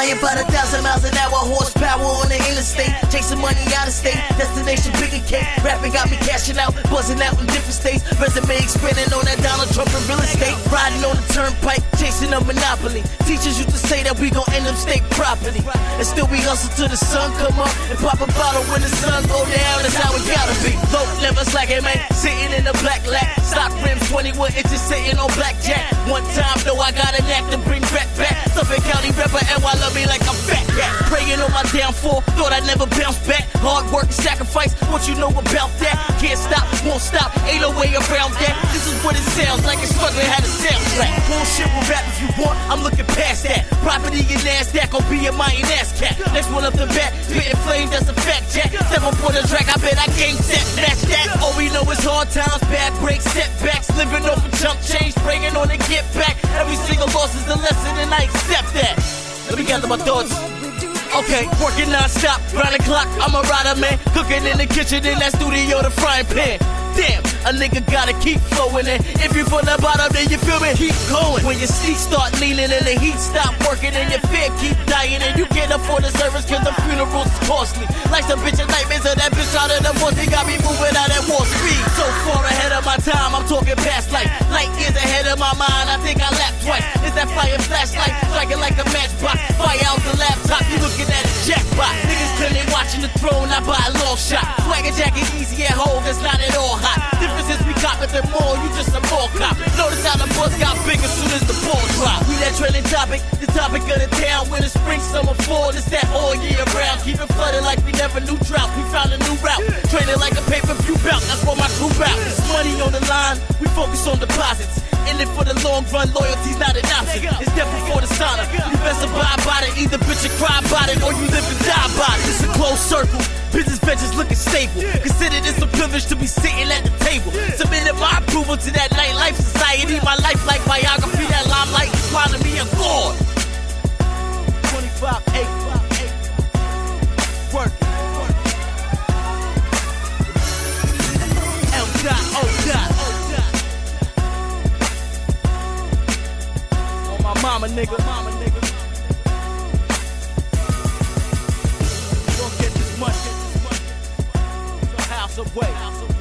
Flying by the thousand miles an hour, horsepower on the interstate. Chasing money out of state, destination bigger cake. Rapping got me cashing out, buzzing out in different states. Resume expanding on that Donald Trump in real estate. Riding on the turnpike, chasing a monopoly. Teachers used to say that we gon' end up state property. And still we hustle till the sun come up and pop a bottle when the sun go down. That's how it gotta be. Low, never slacking, man. Sitting in the black lap. Stock rims, 21 inches sitting on blackjack. One time, though, I got an act to bring back back. Suffolk County rapper, and I love me like a fat cat. Praying on my downfall, thought I'd never bounce back. You know about that? Can't stop, won't stop, ain't no way around that. This is what it sounds like, it's struggling, had a soundtrack. Bullshit will rap if you want, I'm looking past that. Property and NASDAQ gon' be a mighty ass cat. Next one up the bat, spitting flames, that's a fact check. Step up on the track, I bet I game set, match that. All we know is hard times, bad breaks, setbacks. Living off a chump change, praying on the get back. Every single loss is a lesson, and I accept that. Let me gather my thoughts. Okay, working non-stop, round the clock, I'm a rider, man. Cooking in the kitchen, in that studio, the frying pan. Damn, a nigga gotta keep flowing and if you from the bottom, then you feel me, keep going. When your seat start leaning and the heat stop working and your fear keep dying and you can't afford the service cause the funeral's costly. Like some bitch nightmares of that bitch out of the force, he got me moving out at war speed. So far ahead of my time, I'm talking past life. Light years ahead of my mind, I think I laughed watching the throne, I buy a long shot. Swagger jacket easy at home, that's not at all hot. Difference is we got with them more, you just a more cop. Notice how the buzz got big as soon as the ball drop. We that trailing topic, the topic of the town. Winter, spring, summer, fall, it's that all year round. Keep it flooded like we never knew drought. We found a new route, training like a pay-per-view bout. That's what my crew. It's money on the line, we focus on deposits. In it for the long run, loyalty's not an option. It's death before the sauna. You best abide by it, either bitch or cry about it, or you live and die by it. Closed circle. Business ventures looking stable. Consider this a privilege to be sitting at the table. Submitted my approval to that nightlife society. My life like biography, that limelight me of God. 25 8 Working. M dot O dot. On my mama, nigga. Mama, house away.